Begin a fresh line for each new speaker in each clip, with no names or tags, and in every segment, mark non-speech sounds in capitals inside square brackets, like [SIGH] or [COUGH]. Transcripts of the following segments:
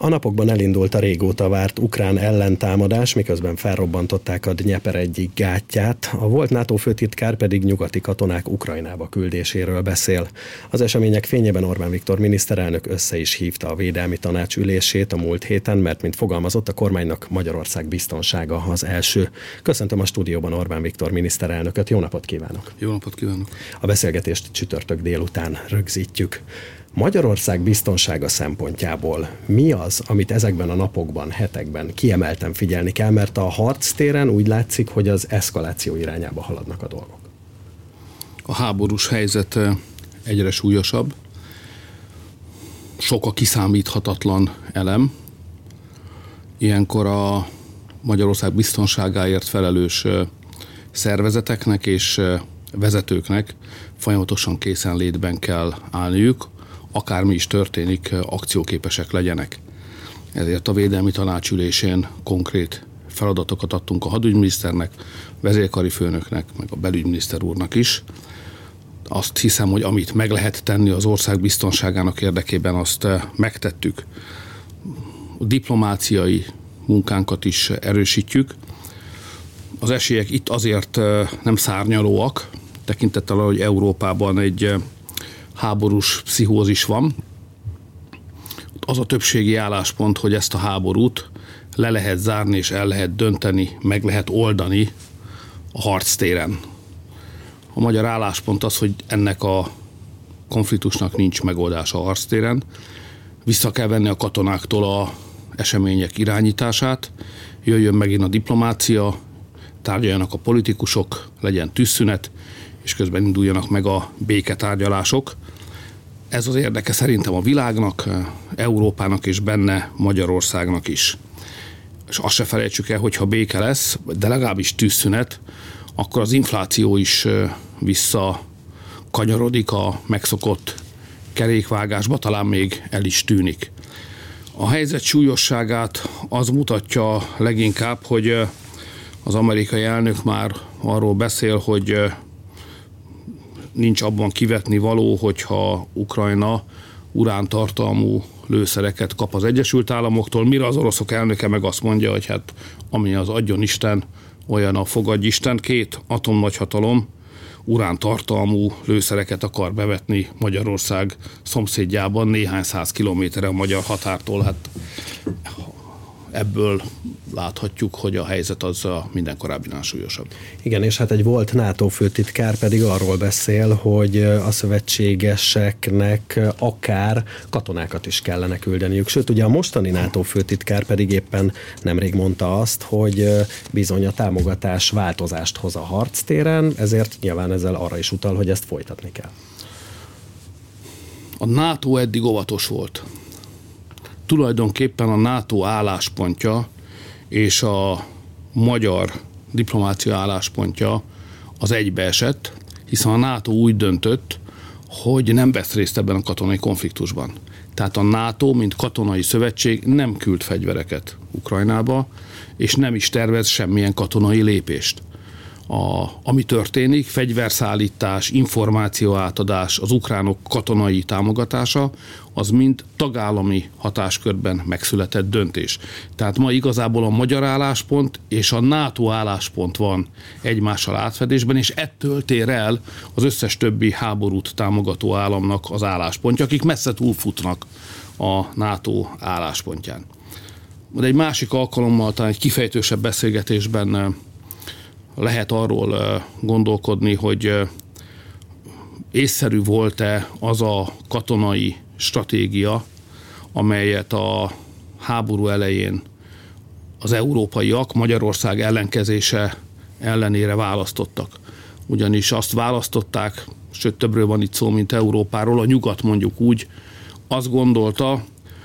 A napokban elindult a régóta várt ukrán ellentámadás, miközben felrobbantották a Dnyeper egyik gátját, a volt NATO főtitkár pedig nyugati katonák Ukrajnába küldéséről beszél. Az események fényében Orbán Viktor miniszterelnök össze is hívta a védelmi tanács ülését a múlt héten, mert mint fogalmazott a kormánynak Magyarország biztonsága az első. Köszöntöm a stúdióban Orbán Viktor miniszterelnököt, jó napot kívánok!
Jó napot kívánok!
A beszélgetést csütörtök délután rögzítjük. Magyarország biztonsága szempontjából mi az, amit ezekben a napokban, hetekben kiemelten figyelni kell, mert a harctéren úgy látszik, hogy az eszkaláció irányába haladnak a dolgok.
A háborús helyzet egyre súlyosabb, sok a kiszámíthatatlan elem. Ilyenkor a Magyarország biztonságáért felelős szervezeteknek és vezetőknek folyamatosan készenlétben kell állniuk, akármi is történik, akcióképesek legyenek. Ezért a Védelmi Tanácsülésén konkrét feladatokat adtunk a hadügyminiszternek, vezérkari főnöknek, meg a belügyminiszter úrnak is. Azt hiszem, hogy amit meg lehet tenni az ország biztonságának érdekében, azt megtettük. A diplomáciai munkánkat is erősítjük. Az esélyek itt azért nem szárnyalóak, tekintettel, hogy Európában egy háborús pszichózis van. Az a többségi álláspont, hogy ezt a háborút le lehet zárni és el lehet dönteni, meg lehet oldani a harctéren. A magyar álláspont az, hogy ennek a konfliktusnak nincs megoldása a harctéren. Vissza kell venni a katonáktól a események irányítását, jöjjön megint a diplomácia, tárgyaljanak a politikusok, legyen tűzszünet, és közben induljanak meg a béketárgyalások. Ez az érdeke szerintem a világnak, Európának és benne Magyarországnak is. És azt se felejtsük el, hogy ha béke lesz, de legalábbis tűzszünet, akkor az infláció is vissza kanyarodik a megszokott kerékvágásba, talán még el is tűnik. A helyzet súlyosságát az mutatja leginkább, hogy az amerikai elnök már arról beszél, hogy nincs abban kivetni való, hogyha Ukrajna urántartalmú lőszereket kap az Egyesült Államoktól, mire az oroszok elnöke meg azt mondja, hogy hát ami az adjon Isten, olyan a fogadj Isten, két atomnagyhatalom urántartalmú lőszereket akar bevetni Magyarország szomszédjában, néhány száz kilométerre a magyar határtól. Hát ebből láthatjuk, hogy a helyzet az a minden korábbinál súlyosabb.
Igen, és hát egy volt NATO főtitkár pedig arról beszél, hogy a szövetségeseknek akár katonákat is kellene küldeniük. Sőt, ugye a mostani NATO főtitkár pedig éppen nemrég mondta azt, hogy bizony a támogatás változást hoz a harctéren, ezért nyilván ezzel arra is utal, hogy ezt folytatni kell.
A NATO eddig óvatos volt tulajdonképpen a NATO álláspontja és a magyar diplomácia álláspontja az egybeesett, hiszen a NATO úgy döntött, hogy nem vesz részt ebben a katonai konfliktusban. Tehát a NATO, mint katonai szövetség nem küld fegyvereket Ukrajnába, és nem is tervez semmilyen katonai lépést a, ami történik, fegyverszállítás, információátadás, az ukránok katonai támogatása, az mind tagállami hatáskörben megszületett döntés. Tehát ma igazából a magyar álláspont és a NATO álláspont van egymással átfedésben, és ettől tér el az összes többi háborút támogató államnak az álláspontja, akik messze túlfutnak a NATO álláspontján. De egy másik alkalommal, talán egy kifejtősebb beszélgetésben lehet arról gondolkodni, hogy észszerű volt-e az a katonai stratégia, amelyet a háború elején az európaiak Magyarország ellenkezése ellenére választottak. Ugyanis azt választották, sőt többről van itt szó, mint Európáról, a nyugat mondjuk úgy, azt gondolta,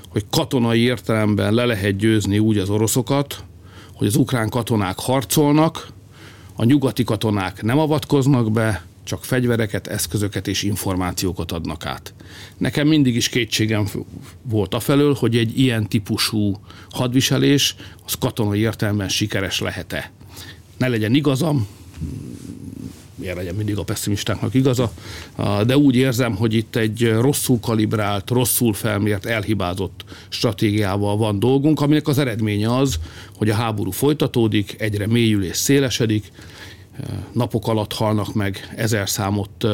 hogy katonai értelemben le lehet győzni úgy az oroszokat, hogy az ukrán katonák harcolnak, a nyugati katonák nem avatkoznak be, csak fegyvereket, eszközöket és információkat adnak át. Nekem mindig is kétségem volt afelől, hogy egy ilyen típusú hadviselés az katonai értelemben sikeres lehet-e. Ne legyen igazam, miért legyen mindig a pessimistáknak igaza, de úgy érzem, hogy itt egy rosszul kalibrált, rosszul felmért, elhibázott stratégiával van dolgunk, aminek az eredménye az, hogy a háború folytatódik, egyre mélyül és szélesedik, napok alatt halnak meg ezer számot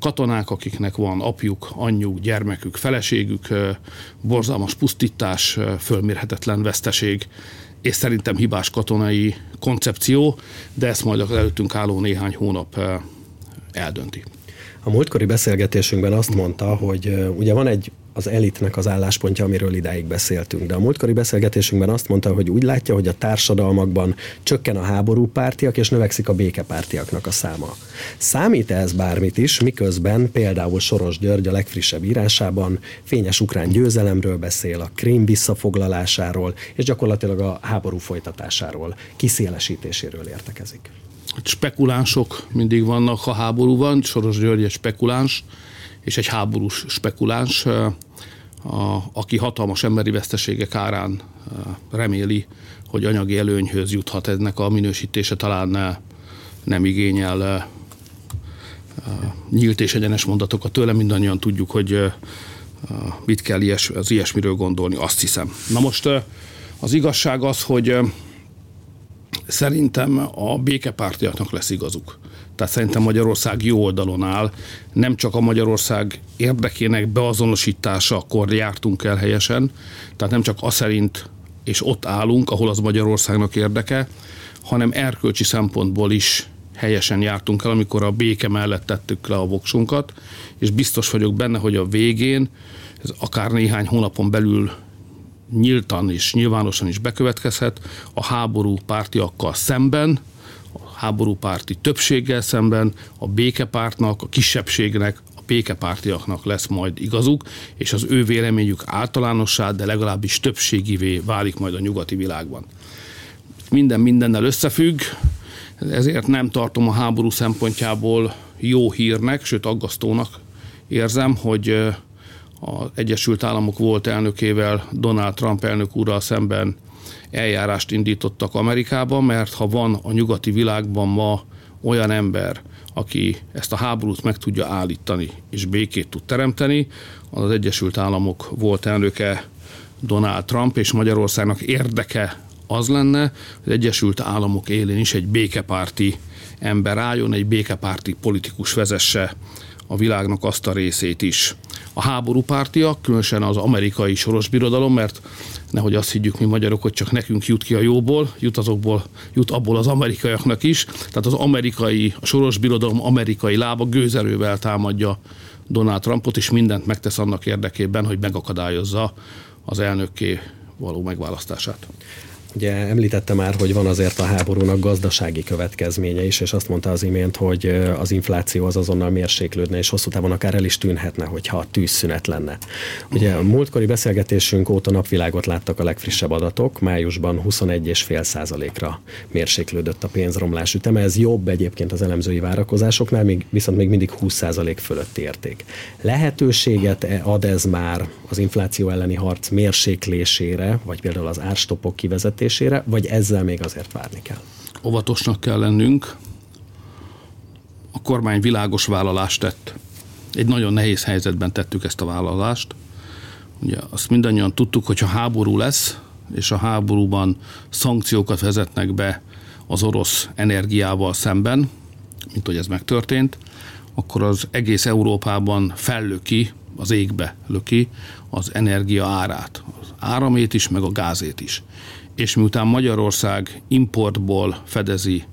katonák, akiknek van apjuk, anyjuk, gyermekük, feleségük, borzalmas pusztítás, fölmérhetetlen veszteség, és szerintem hibás katonai koncepció, de ezt majd az előttünk álló néhány hónap eldönti.
A múltkori beszélgetésünkben azt mondta, hogy ugye van egy az elitnek az álláspontja, amiről idáig beszéltünk. De a múltkori beszélgetésünkben azt mondta, hogy úgy látja, hogy a társadalmakban csökken a háborúpártiak és növekszik a békepártiaknak a száma. Számít ez bármit is, miközben például Soros György a legfrissebb írásában fényes ukrán győzelemről beszél, a Krím visszafoglalásáról és gyakorlatilag a háború folytatásáról, kiszélesítéséről értekezik.
Spekulánsok mindig vannak a háborúban, Soros György egy spekuláns, és egy háborús spekuláns, aki hatalmas emberi veszteségek árán reméli, hogy anyagi előnyhöz juthat ennek a minősítése, talán nem igényel nyílt és egyenes mondatokat tőle, mindannyian tudjuk, hogy mit kell ilyes, az ilyesmiről gondolni, azt hiszem. Na most az igazság az, hogy szerintem a békepártiaknak lesz igazuk. Tehát szerintem Magyarország jó oldalon áll. Nem csak a Magyarország érdekének beazonosítása, akkor jártunk el helyesen, tehát nem csak az szerint és ott állunk, ahol az Magyarországnak érdeke, hanem erkölcsi szempontból is helyesen jártunk el, amikor a béke mellett tettük le a voksunkat, és biztos vagyok benne, hogy a végén, ez akár néhány hónapon belül nyíltan és nyilvánosan is bekövetkezhet, a háború pártiakkal szemben, háborúpárti többséggel szemben a békepártnak, a kisebbségnek, a békepártiaknak lesz majd igazuk, és az ő véleményük általánossá, de legalábbis többségivé válik majd a nyugati világban. Minden mindennel összefügg, ezért nem tartom a háború szempontjából jó hírnek, sőt aggasztónak érzem, hogy az Egyesült Államok volt elnökével, Donald Trump elnök úrral szemben eljárást indítottak Amerikában, mert ha van a nyugati világban ma olyan ember, aki ezt a háborút meg tudja állítani, és békét tud teremteni, az, az Egyesült Államok volt elnöke Donald Trump, és Magyarországnak érdeke az lenne, hogy az Egyesült Államok élén is egy békepárti ember álljon, egy békepárti politikus vezesse a világnak azt a részét is. A háborúpártiak, különösen az amerikai soros birodalom, mert nehogy azt higgyük mi magyarok, hogy csak nekünk jut ki a jóból, jut azokból, jut abból az amerikaiaknak is. Tehát az amerikai, a soros birodalom amerikai lába gőzerővel támadja Donald Trumpot, és mindent megtesz annak érdekében, hogy megakadályozza az elnökké való megválasztását.
Ugye említette már, hogy van azért a háborúnak gazdasági következménye is, és azt mondta az imént, hogy az infláció az azonnal mérséklődne, és hosszú távon akár el is tűnhetne, hogyha a tűzszünet lenne. Ugye a múltkori beszélgetésünk óta napvilágot láttak a legfrissebb adatok, májusban 21,5 százalékra mérséklődött a pénzromlás üteme. Ez jobb egyébként az elemzői várakozásoknál, még, viszont még mindig 20 százalék fölötti érték. Lehetőséget ad ez már az infláció elleni harc mérséklésére, vagy például az árstopok kivezetésére, bevezetésére, vagy ezzel még azért várni kell?
Óvatosnak kell lennünk. A kormány világos vállalást tett. Egy nagyon nehéz helyzetben tettük ezt a vállalást. Ugye azt mindannyian tudtuk, hogy ha háború lesz, és a háborúban szankciókat vezetnek be az orosz energiával szemben, mint hogy ez megtörtént, akkor az egész Európában fellöki, az égbe löki az energia árát. Az áramét is, meg a gázét is és miután Magyarország importból fedezi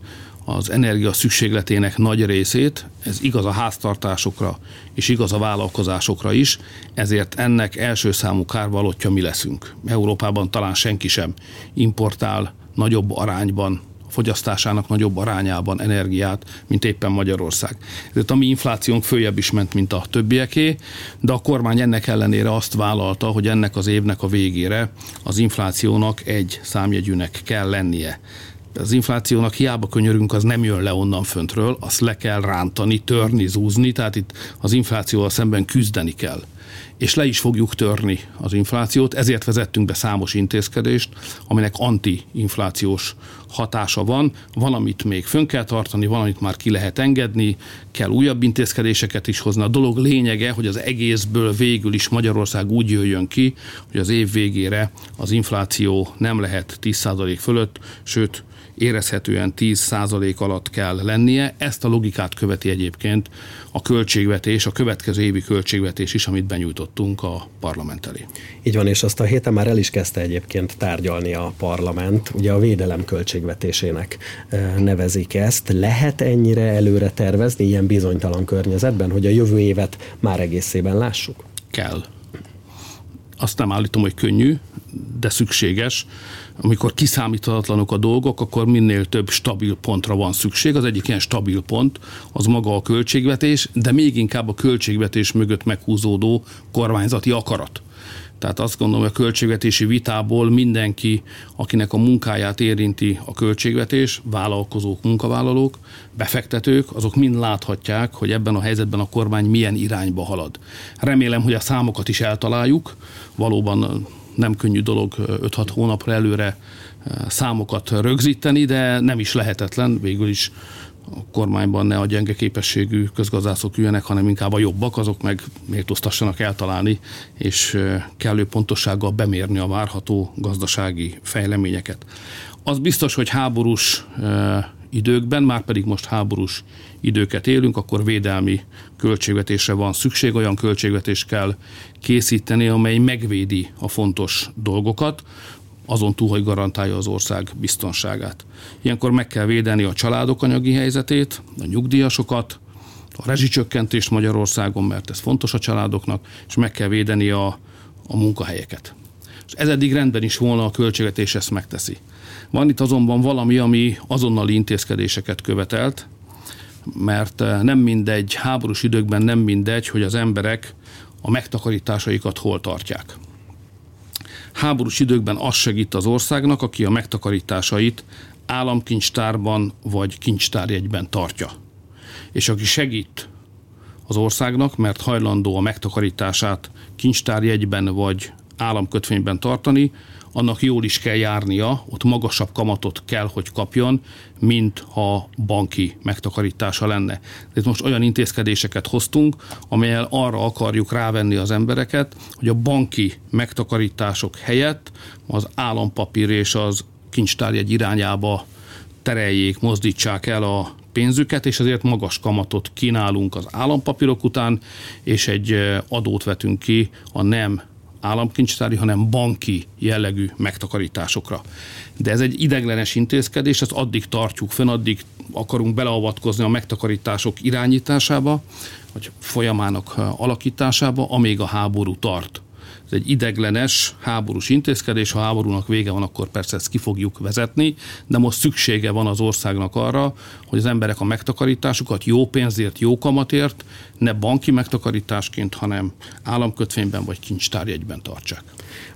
az energia szükségletének nagy részét, ez igaz a háztartásokra és igaz a vállalkozásokra is, ezért ennek első számú kárvalótja mi leszünk. Európában talán senki sem importál nagyobb arányban fogyasztásának nagyobb arányában energiát, mint éppen Magyarország. Ezért a mi inflációnk följebb is ment, mint a többieké, de a kormány ennek ellenére azt vállalta, hogy ennek az évnek a végére az inflációnak egy számjegyűnek kell lennie. Az inflációnak hiába könyörünk, az nem jön le onnan föntről, azt le kell rántani, törni, zúzni, tehát itt az inflációval szemben küzdeni kell. És le is fogjuk törni az inflációt, ezért vezettünk be számos intézkedést, aminek anti-inflációs hatása van, valamit még fönn kell tartani, valamit már ki lehet engedni, kell újabb intézkedéseket is hozni. A dolog lényege, hogy az egészből végül is Magyarország úgy jöjjön ki, hogy az év végére az infláció nem lehet 10% fölött, sőt érezhetően 10% alatt kell lennie. Ezt a logikát követi egyébként a költségvetés, a következő évi költségvetés is, amit benyújtottunk a parlament elé.
Így van, és azt a héten már el is kezdte egyébként tárgyalni a parlament. Ugye a védelem költségvetésének nevezik ezt. Lehet ennyire előre tervezni ilyen bizonytalan környezetben, hogy a jövő évet már egészében lássuk?
Kell. Azt nem állítom, hogy könnyű, de szükséges amikor kiszámíthatatlanok a dolgok, akkor minél több stabil pontra van szükség. Az egyik ilyen stabil pont az maga a költségvetés, de még inkább a költségvetés mögött meghúzódó kormányzati akarat. Tehát azt gondolom, hogy a költségvetési vitából mindenki, akinek a munkáját érinti a költségvetés, vállalkozók, munkavállalók, befektetők, azok mind láthatják, hogy ebben a helyzetben a kormány milyen irányba halad. Remélem, hogy a számokat is eltaláljuk. Valóban nem könnyű dolog 5-6 hónapra előre számokat rögzíteni, de nem is lehetetlen, végül is a kormányban ne a gyenge képességű közgazdászok üljenek, hanem inkább a jobbak, azok meg méltóztassanak eltalálni, és kellő pontossággal bemérni a várható gazdasági fejleményeket. Az biztos, hogy háborús időkben, már pedig most háborús időket élünk, akkor védelmi költségvetésre van szükség, olyan költségvetés kell készíteni, amely megvédi a fontos dolgokat, azon túl, hogy garantálja az ország biztonságát. Ilyenkor meg kell védeni a családok anyagi helyzetét, a nyugdíjasokat, a rezsicsökkentést Magyarországon, mert ez fontos a családoknak, és meg kell védeni a, a munkahelyeket. És ez eddig rendben is volna, a költségvetés ezt megteszi. Van itt azonban valami, ami azonnali intézkedéseket követelt, mert eh, nem mindegy, háborús időkben nem mindegy, hogy az emberek a megtakarításaikat hol tartják. Háborús időkben az segít az országnak, aki a megtakarításait államkincstárban vagy kincstárjegyben tartja. És aki segít az országnak, mert hajlandó a megtakarítását kincstárjegyben vagy államkötvényben tartani, annak jól is kell járnia, ott magasabb kamatot kell, hogy kapjon, mint ha banki megtakarítása lenne. Itt most olyan intézkedéseket hoztunk, amelyel arra akarjuk rávenni az embereket, hogy a banki megtakarítások helyett az állampapír és az kincstárjegy irányába tereljék, mozdítsák el a pénzüket, és ezért magas kamatot kínálunk az állampapírok után, és egy adót vetünk ki a nem államkincstári, hanem banki jellegű megtakarításokra. De ez egy ideglenes intézkedés, ezt addig tartjuk fenn, addig akarunk beleavatkozni a megtakarítások irányításába, vagy folyamának alakításába, amíg a háború tart. Ez egy ideglenes háborús intézkedés, ha háborúnak vége van, akkor persze ezt ki fogjuk vezetni, de most szüksége van az országnak arra, hogy az emberek a megtakarításukat jó pénzért, jó kamatért, ne banki megtakarításként, hanem államkötvényben vagy kincstárjegyben tartsák.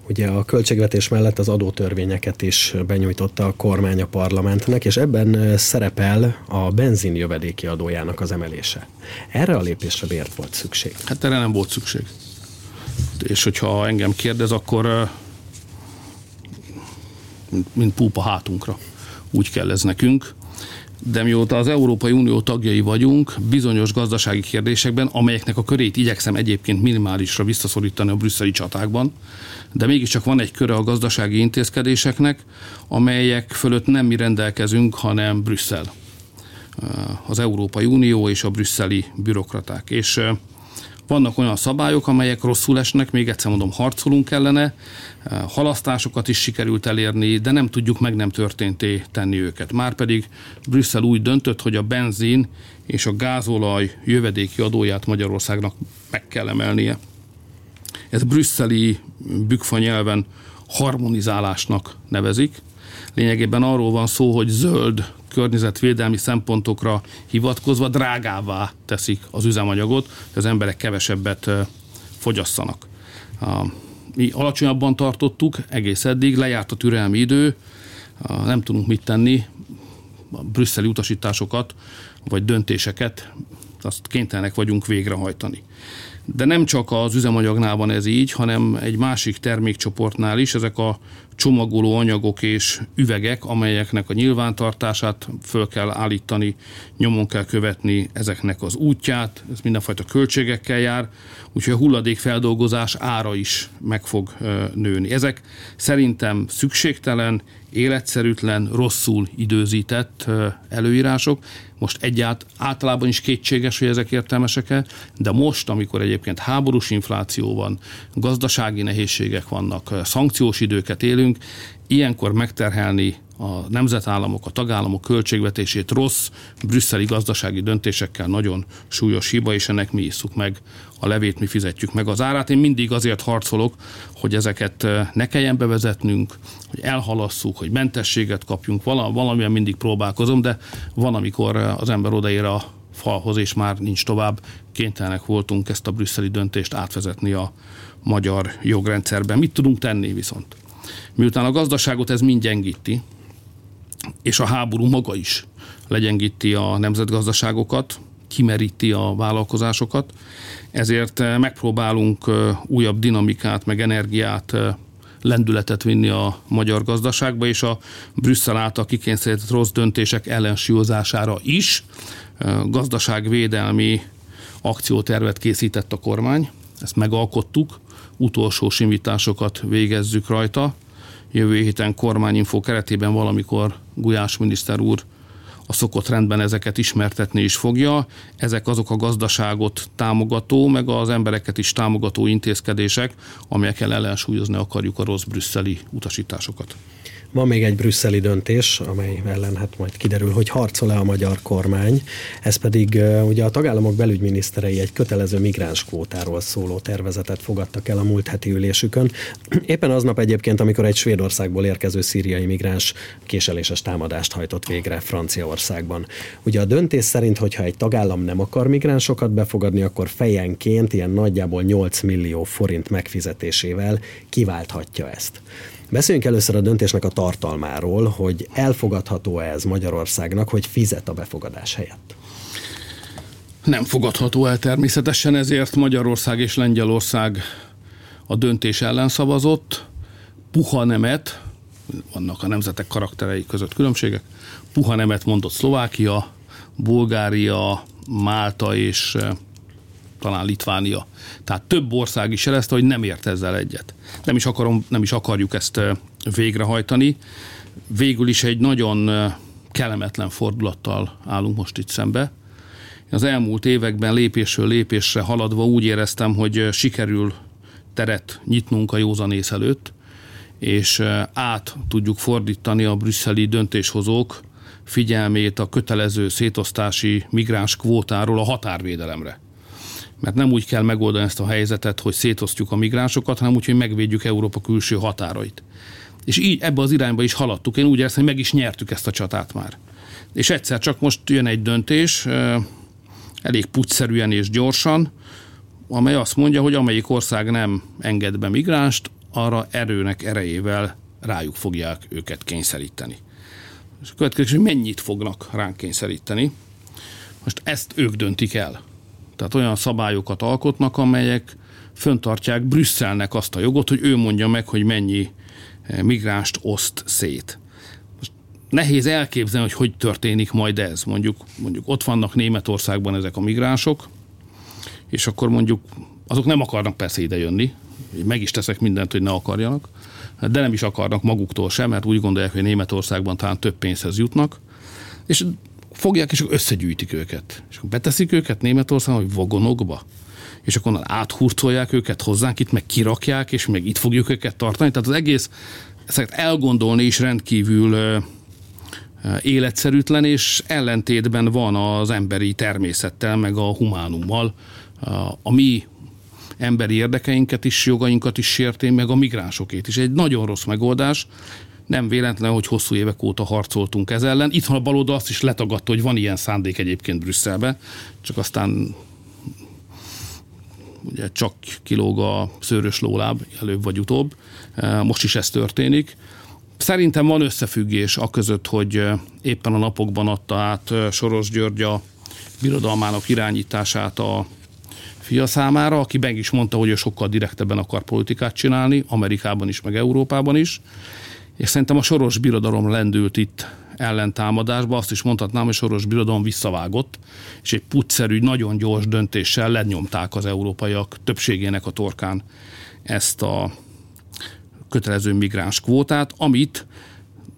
Ugye a költségvetés mellett az adótörvényeket is benyújtotta a kormány a parlamentnek, és ebben szerepel a benzin jövedéki adójának az emelése. Erre a lépésre miért volt szükség?
Hát erre nem volt szükség és hogyha engem kérdez, akkor mint púpa hátunkra. Úgy kell ez nekünk. De mióta az Európai Unió tagjai vagyunk, bizonyos gazdasági kérdésekben, amelyeknek a körét igyekszem egyébként minimálisra visszaszorítani a brüsszeli csatákban, de mégiscsak van egy köre a gazdasági intézkedéseknek, amelyek fölött nem mi rendelkezünk, hanem Brüsszel. Az Európai Unió és a brüsszeli bürokraták. És vannak olyan szabályok, amelyek rosszul esnek, még egyszer mondom, harcolunk ellene, halasztásokat is sikerült elérni, de nem tudjuk meg nem történté tenni őket. Márpedig Brüsszel úgy döntött, hogy a benzin és a gázolaj jövedéki adóját Magyarországnak meg kell emelnie. Ez brüsszeli bükfa nyelven harmonizálásnak nevezik. Lényegében arról van szó, hogy zöld környezetvédelmi szempontokra hivatkozva drágává teszik az üzemanyagot, hogy az emberek kevesebbet fogyasszanak. Mi alacsonyabban tartottuk egész eddig, lejárt a türelmi idő, nem tudunk mit tenni, a brüsszeli utasításokat vagy döntéseket azt kénytelenek vagyunk végrehajtani. De nem csak az üzemanyagnál van ez így, hanem egy másik termékcsoportnál is, ezek a csomagoló anyagok és üvegek, amelyeknek a nyilvántartását föl kell állítani, nyomon kell követni ezeknek az útját, ez mindenfajta költségekkel jár, úgyhogy a hulladékfeldolgozás ára is meg fog nőni. Ezek szerintem szükségtelen, életszerűtlen, rosszul időzített előírások. Most egyált általában is kétséges, hogy ezek értelmesek-e, de most, amikor egyébként háborús infláció van, gazdasági nehézségek vannak, szankciós időket élünk, ilyenkor megterhelni a nemzetállamok, a tagállamok költségvetését rossz brüsszeli gazdasági döntésekkel nagyon súlyos hiba, és ennek mi isszuk meg a levét, mi fizetjük meg az árát. Én mindig azért harcolok, hogy ezeket ne kelljen bevezetnünk, hogy elhalasszuk, hogy mentességet kapjunk, valamilyen mindig próbálkozom, de van, amikor az ember odaér a falhoz, és már nincs tovább. Kénytelenek voltunk ezt a brüsszeli döntést átvezetni a magyar jogrendszerben. Mit tudunk tenni viszont? Miután a gazdaságot ez mind gyengíti, és a háború maga is legyengíti a nemzetgazdaságokat, kimeríti a vállalkozásokat, ezért eh, megpróbálunk eh, újabb dinamikát, meg energiát, eh, lendületet vinni a magyar gazdaságba, és a Brüsszel által kikényszerített rossz döntések ellensúlyozására is gazdaságvédelmi akciótervet készített a kormány. Ezt megalkottuk, utolsó simításokat végezzük rajta. Jövő héten kormányinfo keretében valamikor Gulyás miniszter úr a szokott rendben ezeket ismertetni is fogja. Ezek azok a gazdaságot támogató, meg az embereket is támogató intézkedések, amelyekkel ellensúlyozni akarjuk a rossz brüsszeli utasításokat.
Van még egy brüsszeli döntés, amely ellen hát majd kiderül, hogy harcol-e a magyar kormány. Ez pedig ugye a tagállamok belügyminiszterei egy kötelező migránskvótáról szóló tervezetet fogadtak el a múlt heti ülésükön. [CLEARS THROAT] Éppen aznap egyébként, amikor egy Svédországból érkező szíriai migráns késeléses támadást hajtott végre Franciaországban. Ugye a döntés szerint, hogyha egy tagállam nem akar migránsokat befogadni, akkor fejenként ilyen nagyjából 8 millió forint megfizetésével kiválthatja ezt. Beszéljünk először a döntésnek a tartalmáról, hogy elfogadható ez Magyarországnak, hogy fizet a befogadás helyett.
Nem fogadható el természetesen, ezért Magyarország és Lengyelország a döntés ellen szavazott. Puha nemet, vannak a nemzetek karakterei között különbségek, puha nemet mondott Szlovákia, Bulgária, Málta és talán Litvánia. Tehát több ország is jelezte, hogy nem ért ezzel egyet. Nem is, akarom, nem is akarjuk ezt végrehajtani. Végül is egy nagyon kellemetlen fordulattal állunk most itt szembe. Az elmúlt években lépésről lépésre haladva úgy éreztem, hogy sikerül teret nyitnunk a józanész előtt, és át tudjuk fordítani a brüsszeli döntéshozók figyelmét a kötelező szétosztási migráns kvótáról a határvédelemre mert nem úgy kell megoldani ezt a helyzetet, hogy szétosztjuk a migránsokat, hanem úgy, hogy megvédjük Európa külső határait. És így ebbe az irányba is haladtuk. Én úgy érzem, hogy meg is nyertük ezt a csatát már. És egyszer csak most jön egy döntés, elég pucszerűen és gyorsan, amely azt mondja, hogy amelyik ország nem enged be migránst, arra erőnek erejével rájuk fogják őket kényszeríteni. És a következő, hogy mennyit fognak ránk kényszeríteni. Most ezt ők döntik el. Tehát olyan szabályokat alkotnak, amelyek föntartják Brüsszelnek azt a jogot, hogy ő mondja meg, hogy mennyi eh, migránst oszt szét. Most nehéz elképzelni, hogy hogy történik majd ez. Mondjuk, mondjuk ott vannak Németországban ezek a migránsok, és akkor mondjuk azok nem akarnak persze ide jönni, meg is teszek mindent, hogy ne akarjanak, de nem is akarnak maguktól sem, mert úgy gondolják, hogy Németországban talán több pénzhez jutnak, és fogják, és akkor összegyűjtik őket. És akkor beteszik őket Németországban, hogy vagonokba, és akkor áthurcolják őket hozzánk, itt meg kirakják, és meg itt fogjuk őket tartani. Tehát az egész, ezt elgondolni is rendkívül életszerűtlen, és ellentétben van az emberi természettel, meg a humánummal. A mi emberi érdekeinket is, jogainkat is sérti, meg a migránsokét is. Egy nagyon rossz megoldás, nem véletlen, hogy hosszú évek óta harcoltunk ez ellen. Itt van a baloldal azt is letagadta, hogy van ilyen szándék egyébként Brüsszelbe, csak aztán ugye csak kilóg a szőrös lóláb előbb vagy utóbb. E, most is ez történik. Szerintem van összefüggés a között, hogy éppen a napokban adta át Soros György a birodalmának irányítását a fia számára, aki meg is mondta, hogy ő sokkal direktebben akar politikát csinálni, Amerikában is, meg Európában is. És szerintem a soros birodalom lendült itt ellentámadásba, azt is mondhatnám, hogy soros birodalom visszavágott, és egy putszerű, nagyon gyors döntéssel lenyomták az európaiak többségének a torkán ezt a kötelező migráns kvótát, amit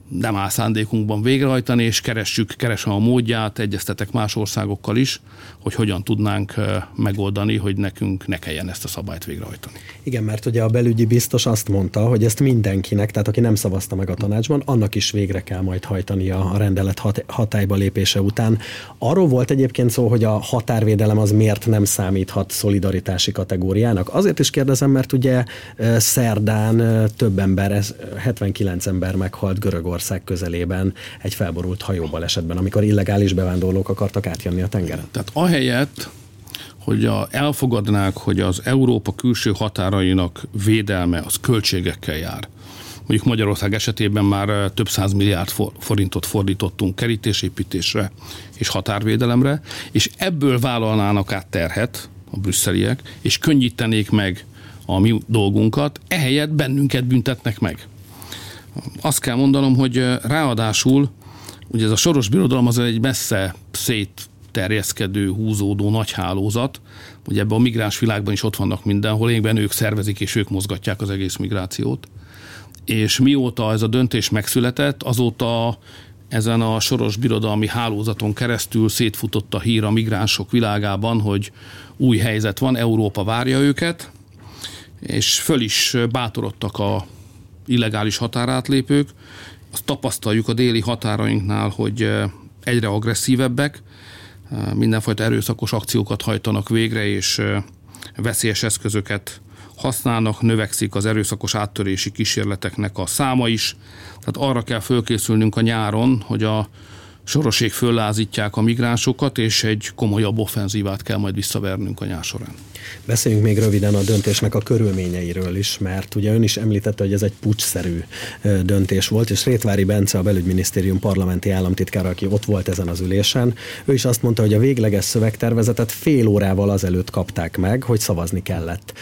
nem áll szándékunkban végrehajtani, és keressük, keresem a módját, egyeztetek más országokkal is, hogy hogyan tudnánk megoldani, hogy nekünk ne kelljen ezt a szabályt végrehajtani.
Igen, mert ugye a belügyi biztos azt mondta, hogy ezt mindenkinek, tehát aki nem szavazta meg a tanácsban, annak is végre kell majd hajtani a rendelet hat- hatályba lépése után. Arról volt egyébként szó, hogy a határvédelem az miért nem számíthat szolidaritási kategóriának. Azért is kérdezem, mert ugye szerdán több ember, 79 ember meghalt Görögország közelében egy felborult hajóbalesetben, amikor illegális bevándorlók akartak átjönni a tengeren.
Tehát ahelyett, hogy a, elfogadnák, hogy az Európa külső határainak védelme az költségekkel jár. Mondjuk Magyarország esetében már több száz milliárd forintot fordítottunk kerítésépítésre és határvédelemre, és ebből vállalnának át terhet a brüsszeliek, és könnyítenék meg a mi dolgunkat, ehelyett bennünket büntetnek meg. Azt kell mondanom, hogy ráadásul ugye ez a soros birodalom az egy messze szét terjeszkedő, húzódó nagy hálózat. Ugye ebben a migráns világban is ott vannak mindenhol, éppen ők szervezik és ők mozgatják az egész migrációt. És mióta ez a döntés megszületett, azóta ezen a soros birodalmi hálózaton keresztül szétfutott a hír a migránsok világában, hogy új helyzet van, Európa várja őket, és föl is bátorodtak a illegális határátlépők. Azt tapasztaljuk a déli határainknál, hogy egyre agresszívebbek, mindenfajta erőszakos akciókat hajtanak végre, és veszélyes eszközöket használnak, növekszik az erőszakos áttörési kísérleteknek a száma is. Tehát arra kell fölkészülnünk a nyáron, hogy a soroség föllázítják a migránsokat, és egy komolyabb offenzívát kell majd visszavernünk a nyár során.
Beszéljünk még röviden a döntésnek a körülményeiről is, mert ugye ön is említette, hogy ez egy pucsszerű döntés volt, és Rétvári Bence, a belügyminisztérium parlamenti államtitkára, aki ott volt ezen az ülésen, ő is azt mondta, hogy a végleges szövegtervezetet fél órával azelőtt kapták meg, hogy szavazni kellett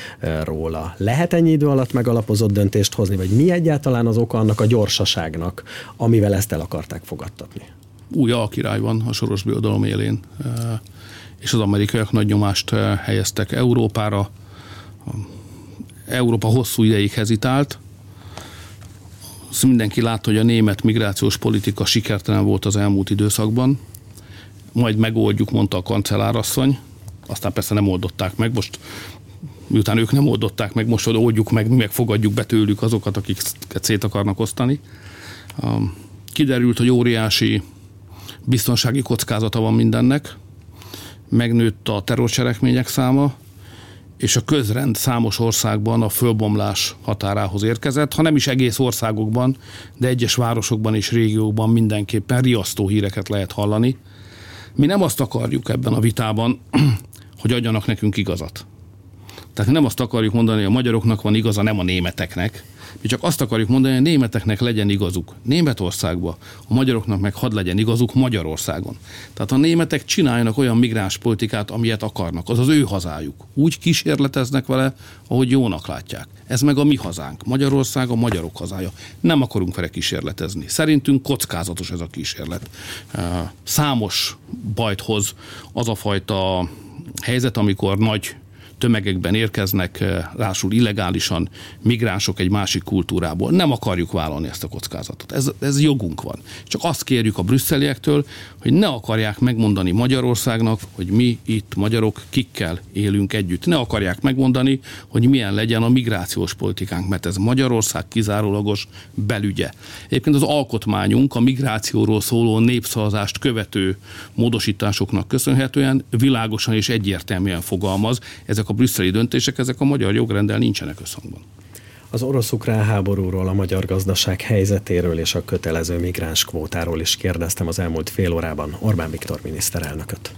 róla. Lehet ennyi idő alatt megalapozott döntést hozni, vagy mi egyáltalán az oka annak a gyorsaságnak, amivel ezt el akarták fogadtatni?
Új alkirály van a soros birodalom élén, és az amerikaiak nagy nyomást helyeztek Európára. Európa hosszú ideig hezitált. Azt mindenki látta, hogy a német migrációs politika sikertelen volt az elmúlt időszakban. Majd megoldjuk, mondta a kancellárasszony. Aztán persze nem oldották meg. Most miután ők nem oldották meg, most oldjuk meg, mi megfogadjuk be tőlük azokat, akiket szét akarnak osztani. Kiderült, hogy óriási biztonsági kockázata van mindennek, megnőtt a terrorcselekmények száma, és a közrend számos országban a fölbomlás határához érkezett, ha nem is egész országokban, de egyes városokban és régiókban mindenképpen riasztó híreket lehet hallani. Mi nem azt akarjuk ebben a vitában, [CLEARS THROAT] hogy adjanak nekünk igazat. Tehát nem azt akarjuk mondani, hogy a magyaroknak van igaza, nem a németeknek, mi csak azt akarjuk mondani, hogy a németeknek legyen igazuk Németországba, a magyaroknak meg hadd legyen igazuk Magyarországon. Tehát a németek csináljanak olyan migráns politikát, amilyet akarnak. Az az ő hazájuk. Úgy kísérleteznek vele, ahogy jónak látják. Ez meg a mi hazánk. Magyarország a magyarok hazája. Nem akarunk vele kísérletezni. Szerintünk kockázatos ez a kísérlet. Számos bajt hoz az a fajta helyzet, amikor nagy tömegekben érkeznek, rásul eh, illegálisan migránsok egy másik kultúrából. Nem akarjuk vállalni ezt a kockázatot. Ez, ez jogunk van. Csak azt kérjük a brüsszeliektől, hogy ne akarják megmondani Magyarországnak, hogy mi itt magyarok kikkel élünk együtt. Ne akarják megmondani, hogy milyen legyen a migrációs politikánk, mert ez Magyarország kizárólagos belügye. Egyébként az alkotmányunk a migrációról szóló népszavazást követő módosításoknak köszönhetően világosan és egyértelműen fogalmaz. Ezek a brüsszeli döntések, ezek a magyar jogrendel nincsenek összhangban.
Az orosz-ukrán háborúról, a magyar gazdaság helyzetéről és a kötelező migráns kvótáról is kérdeztem az elmúlt fél órában Orbán Viktor miniszterelnököt.